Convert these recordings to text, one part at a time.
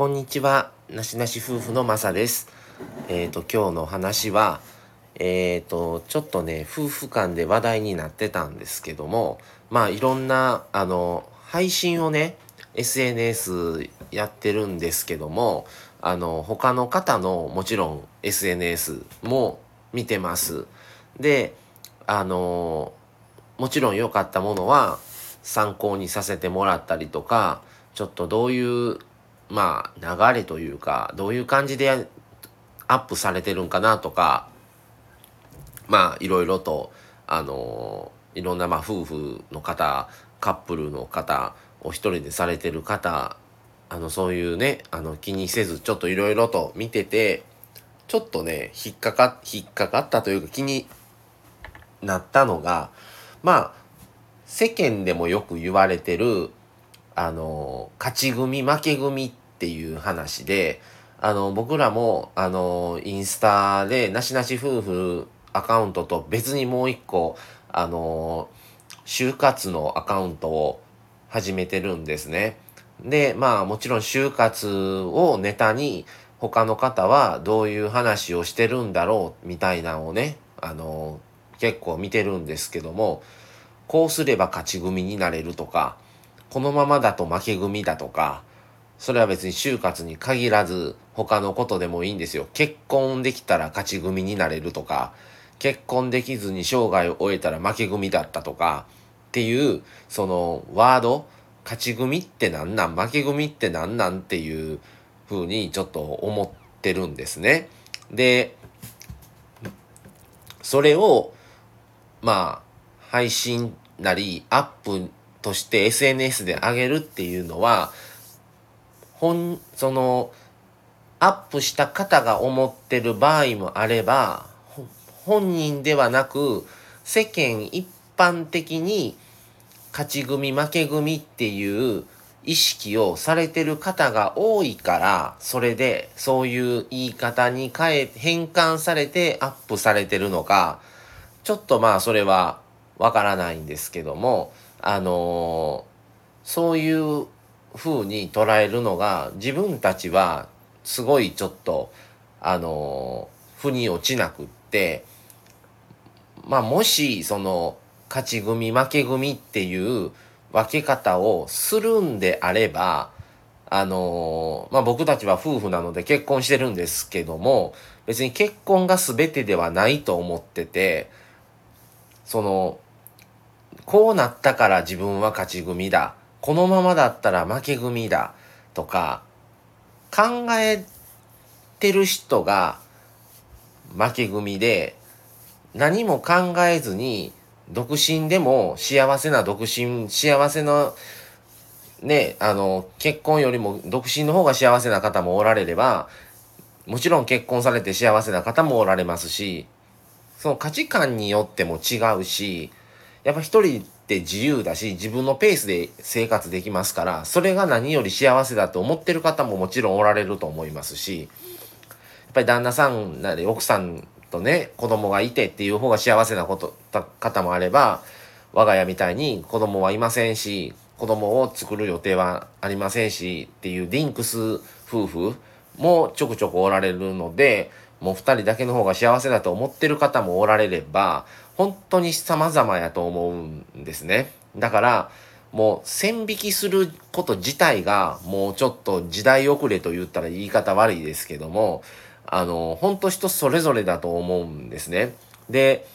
こんにちは、なしなし夫婦のまさです。えっ、ー、と、今日の話は、えっ、ー、と、ちょっとね、夫婦間で話題になってたんですけども、まあ、いろんな、あの、配信をね、SNS やってるんですけども、あの、他の方のもちろん SNS も見てます。で、あの、もちろん良かったものは参考にさせてもらったりとか、ちょっとどういうまあ流れというかどういう感じでアップされてるんかなとかまあいろいろとあのいろんなまあ夫婦の方カップルの方お一人でされてる方あのそういうねあの気にせずちょっといろいろと見ててちょっとね引っかか引っかかったというか気になったのがまあ世間でもよく言われてるあの勝ち組負け組っていう話であの僕らもあのインスタでなしなし夫婦アカウントと別にもう一個あの就活のアカウントを始めてるんですね。でまあもちろん就活をネタに他の方はどういう話をしてるんだろうみたいなのをねあの結構見てるんですけどもこうすれば勝ち組になれるとかこのままだと負け組だとか、それは別に就活に限らず他のことでもいいんですよ。結婚できたら勝ち組になれるとか、結婚できずに生涯を終えたら負け組だったとか、っていう、そのワード、勝ち組ってなんなん負け組ってなんなんっていう風にちょっと思ってるんですね。で、それを、まあ、配信なり、アップとして SNS で上げるっていうのは、本、その、アップした方が思ってる場合もあれば、本人ではなく、世間一般的に勝ち組負け組っていう意識をされてる方が多いから、それでそういう言い方に変え、変換されてアップされてるのか、ちょっとまあそれはわからないんですけども、あのそういう風に捉えるのが自分たちはすごいちょっとあの腑に落ちなくってまあもしその勝ち組負け組っていう分け方をするんであればあのまあ僕たちは夫婦なので結婚してるんですけども別に結婚が全てではないと思っててそのこうなったから自分は勝ち組だ。このままだったら負け組だ。とか、考えてる人が負け組で、何も考えずに、独身でも幸せな独身、幸せの、ね、あの、結婚よりも独身の方が幸せな方もおられれば、もちろん結婚されて幸せな方もおられますし、その価値観によっても違うし、やっぱ一人って自由だし、自分のペースで生活できますから、それが何より幸せだと思ってる方ももちろんおられると思いますし、やっぱり旦那さんなり奥さんとね、子供がいてっていう方が幸せなこと方もあれば、我が家みたいに子供はいませんし、子供を作る予定はありませんしっていうリンクス夫婦もちょくちょくおられるので、もう二人だけの方が幸せだと思ってる方もおられれば、本当に様々やと思うんですね。だから、もう線引きすること自体がもうちょっと時代遅れと言ったら言い方悪いですけども、あの、本当人それぞれだと思うんですね。で、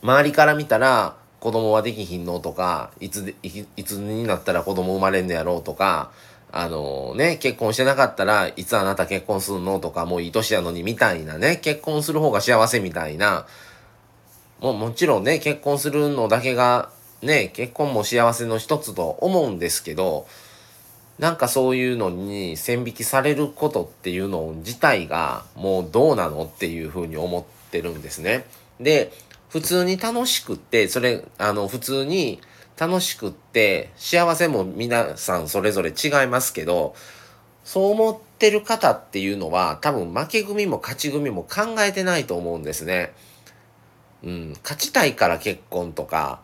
周りから見たら子供はできひんのとか、いつで、いつになったら子供生まれんのやろうとか、あのね、結婚してなかったらいつあなた結婚するの？とか、もういい年やのにみたいなね、結婚する方が幸せみたいな、ももちろんね、結婚するのだけが、ね、結婚も幸せの一つと思うんですけど、なんかそういうのに線引きされることっていうの自体がもうどうなのっていうふうに思ってるんですね。で、普通に楽しくって、それ、あの、普通に楽しくって、幸せも皆さんそれぞれ違いますけど、そう思ってる方っていうのは多分負け組も勝ち組も考えてないと思うんですね。うん、勝ちたいから結婚とか、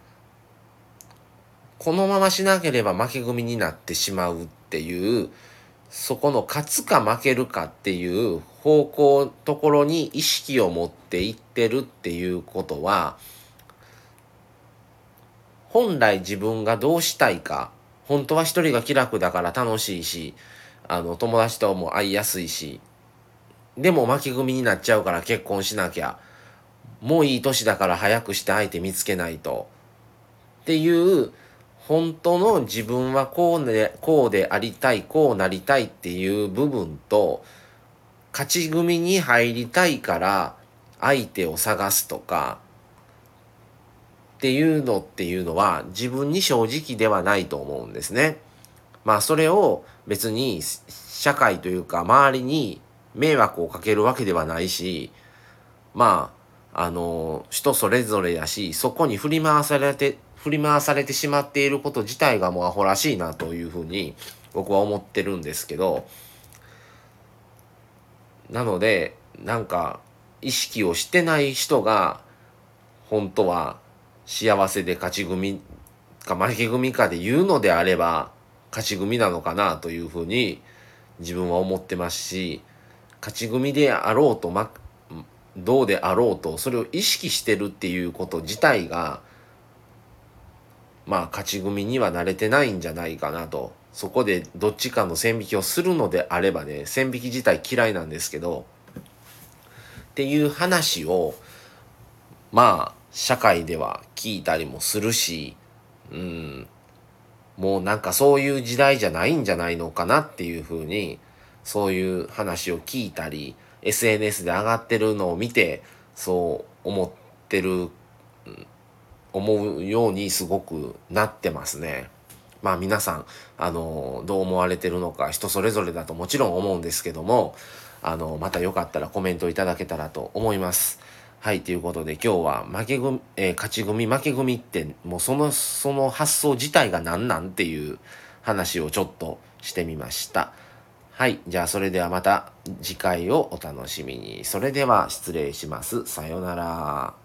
このまましなければ負け組になってしまうっていうそこの勝つか負けるかっていう方向ところに意識を持っていってるっていうことは本来自分がどうしたいか本当は一人が気楽だから楽しいしあの友達とも会いやすいしでも巻き組になっちゃうから結婚しなきゃもういい年だから早くして相手見つけないとっていう本当の自分はこうでこうでありたいこうなりたいっていう部分と勝ち組に入りたいから相手を探すとかっていうのっていうのは自分に正直ではないと思うんですね。まあそれを別に社会というか周りに迷惑をかけるわけではないしまああの人それぞれやしそこに振り回されて振り回されてしまっていること自体がもうアホらしいなというふうに僕は思ってるんですけどなのでなんか意識をしてない人が本当は幸せで勝ち組か負け組かで言うのであれば勝ち組なのかなというふうに自分は思ってますし勝ち組であろうと、ま、どうであろうとそれを意識してるっていうこと自体がまあ勝ち組には慣れてないんじゃないかなと。そこでどっちかの線引きをするのであればね線引き自体嫌いなんですけどっていう話をまあ社会では聞いたりもするしうんもうなんかそういう時代じゃないんじゃないのかなっていうふうにそういう話を聞いたり SNS で上がってるのを見てそう思ってる思うようにすごくなってますね。まあ皆さん、あの、どう思われてるのか人それぞれだともちろん思うんですけども、あの、またよかったらコメントいただけたらと思います。はい、ということで今日は負け組、えー、勝ち組負け組ってもうその、その発想自体が何なんっていう話をちょっとしてみました。はい。じゃあ、それではまた次回をお楽しみに。それでは失礼します。さようなら。